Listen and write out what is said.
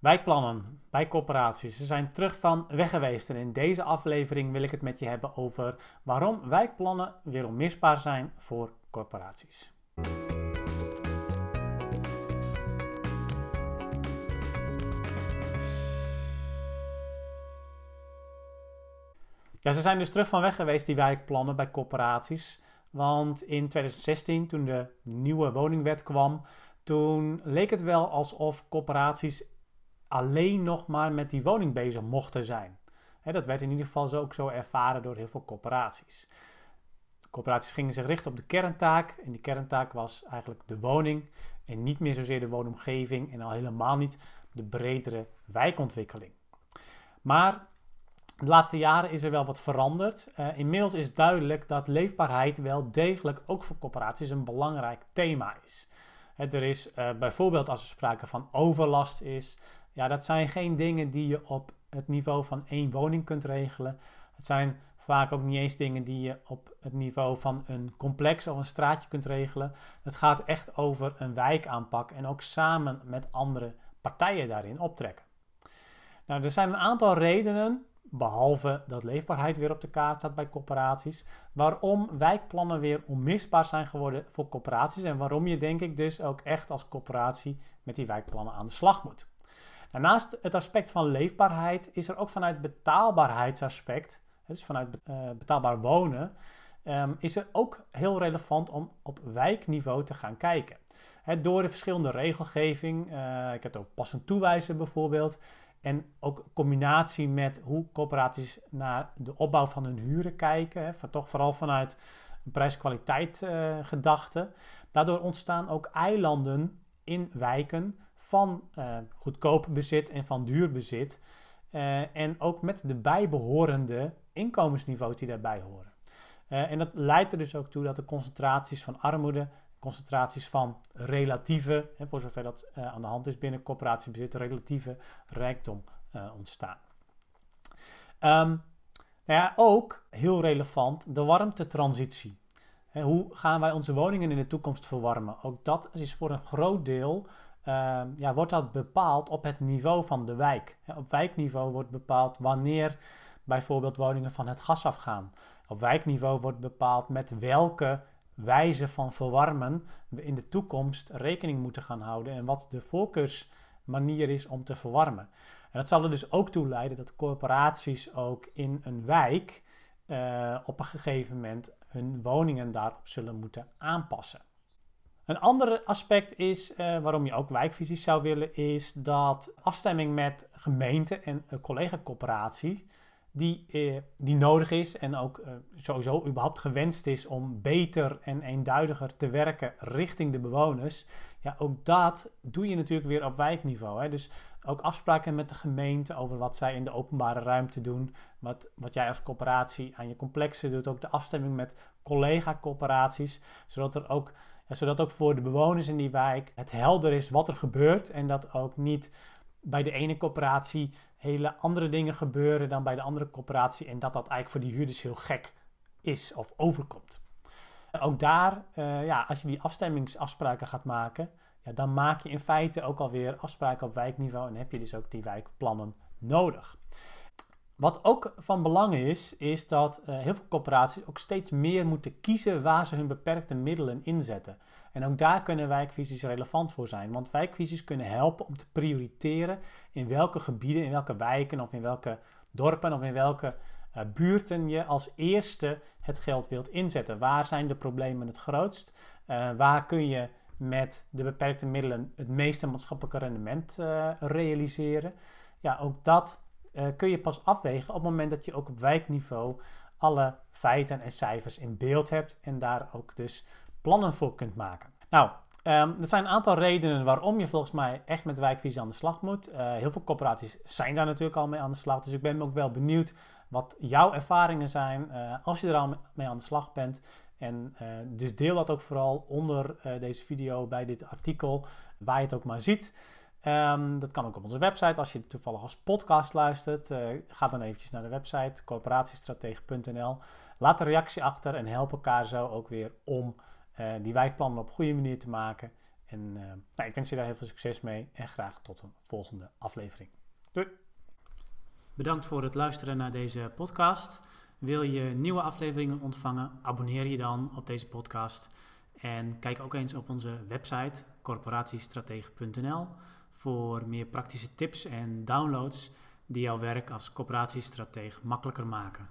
Wijkplannen bij corporaties. Ze zijn terug van weg geweest en in deze aflevering wil ik het met je hebben over waarom wijkplannen weer onmisbaar zijn voor corporaties. Ja, ze zijn dus terug van weg geweest, die wijkplannen bij corporaties. Want in 2016, toen de nieuwe woningwet kwam, toen leek het wel alsof corporaties alleen nog maar met die woning bezig mochten zijn. dat werd in ieder geval zo, ook zo ervaren door heel veel corporaties. corporaties gingen zich richten op de kerntaak. En die kerntaak was eigenlijk de woning. En niet meer zozeer de woonomgeving. En al helemaal niet de bredere wijkontwikkeling. Maar de laatste jaren is er wel wat veranderd. Uh, inmiddels is duidelijk dat leefbaarheid wel degelijk ook voor corporaties een belangrijk thema is. er is uh, bijvoorbeeld als er sprake van overlast is, ja, dat zijn geen dingen die je op het niveau van één woning kunt regelen. Het zijn vaak ook niet eens dingen die je op het niveau van een complex of een straatje kunt regelen. Het gaat echt over een wijkaanpak en ook samen met andere partijen daarin optrekken. Nou, er zijn een aantal redenen, behalve dat leefbaarheid weer op de kaart staat bij corporaties, waarom wijkplannen weer onmisbaar zijn geworden voor corporaties en waarom je denk ik dus ook echt als corporatie met die wijkplannen aan de slag moet. Naast het aspect van leefbaarheid is er ook vanuit betaalbaarheidsaspect, dus vanuit uh, betaalbaar wonen, um, is er ook heel relevant om op wijkniveau te gaan kijken. door de verschillende regelgeving, uh, ik heb het over passend toewijzen bijvoorbeeld, en ook combinatie met hoe corporaties naar de opbouw van hun huren kijken, toch vooral vanuit een prijs-kwaliteit uh, gedachte. Daardoor ontstaan ook eilanden in wijken van uh, goedkoop bezit en van duur bezit. Uh, en ook met de bijbehorende inkomensniveaus die daarbij horen. Uh, en dat leidt er dus ook toe dat de concentraties van armoede, concentraties van relatieve, hè, voor zover dat aan de hand is binnen corporatiebezit, relatieve rijkdom ontstaan. Um, nou ja, ook heel relevant de warmtetransitie. hoe gaan wij onze woningen in de toekomst verwarmen? Ook dat is voor een groot deel uh, ja, wordt dat bepaald op het niveau van de wijk. op wijkniveau wordt bepaald wanneer bijvoorbeeld woningen van het gas afgaan. Op wijkniveau wordt bepaald met welke wijze van verwarmen we in de toekomst rekening moeten gaan houden en wat de voorkeursmanier is om te verwarmen. En dat zal er dus ook toe leiden dat corporaties ook in een wijk uh, op een gegeven moment hun woningen daarop zullen moeten aanpassen. Een ander aspect is, uh, waarom je ook wijkvisies zou willen, is dat afstemming met gemeenten en uh, collega-coöperatie, die, uh, die nodig is en ook sowieso überhaupt gewenst is om beter en eenduidiger te werken richting de bewoners. Ja, ook dat doe je natuurlijk weer op wijkniveau. Hè? Dus ook afspraken met de gemeente over wat zij in de openbare ruimte doen, wat, wat jij als coöperatie aan je complexen doet, ook de afstemming met collega-coöperaties, zodat er ook zodat ook voor de bewoners in die wijk het helder is wat er gebeurt en dat ook niet bij de ene coöperatie hele andere dingen gebeuren dan bij de andere coöperatie en dat dat eigenlijk voor die huurders heel gek is of overkomt. Ook daar, uh, ja, als je die afstemmingsafspraken gaat maken, ja, dan maak je in feite ook alweer afspraken op wijkniveau en heb je dus ook die wijkplannen nodig. Wat ook van belang is, is dat uh, heel veel corporaties ook steeds meer moeten kiezen waar ze hun beperkte middelen inzetten. En ook daar kunnen wijkvisies relevant voor zijn, want wijkvisies kunnen helpen om te prioriteren in welke gebieden, in welke wijken of in welke dorpen of in welke uh, buurten je als eerste het geld wilt inzetten. Waar zijn de problemen het grootst? Uh, waar kun je met de beperkte middelen het meeste maatschappelijke rendement realiseren? Ja, ook dat uh, kun je pas afwegen op het moment dat je ook op wijkniveau alle feiten en cijfers in beeld hebt en daar ook dus plannen voor kunt maken. Nou, um, er zijn een aantal redenen waarom je volgens mij echt met wijkvisie aan de slag moet. Uh, heel veel corporaties zijn daar natuurlijk al mee aan de slag, dus ik ben ook wel benieuwd wat jouw ervaringen zijn uh, als je er al mee aan de slag bent. En dus deel dat ook vooral onder deze video bij dit artikel, waar je het ook maar ziet. Um, dat kan ook op onze website. Als je toevallig als podcast luistert, uh, ga dan eventjes naar de website coöperatiestratege.nl. Laat een reactie achter en help elkaar zo ook weer om uh, die wijkplannen op goede manier te maken. En nou, ik wens je daar heel veel succes mee en graag tot een volgende aflevering. Doei! Bedankt voor het luisteren naar deze podcast. Wil je nieuwe afleveringen ontvangen? Abonneer je dan op deze podcast. En kijk ook eens op onze website corporatiestratege.nl voor meer praktische tips en downloads die jouw werk als coöperatiestratege makkelijker maken.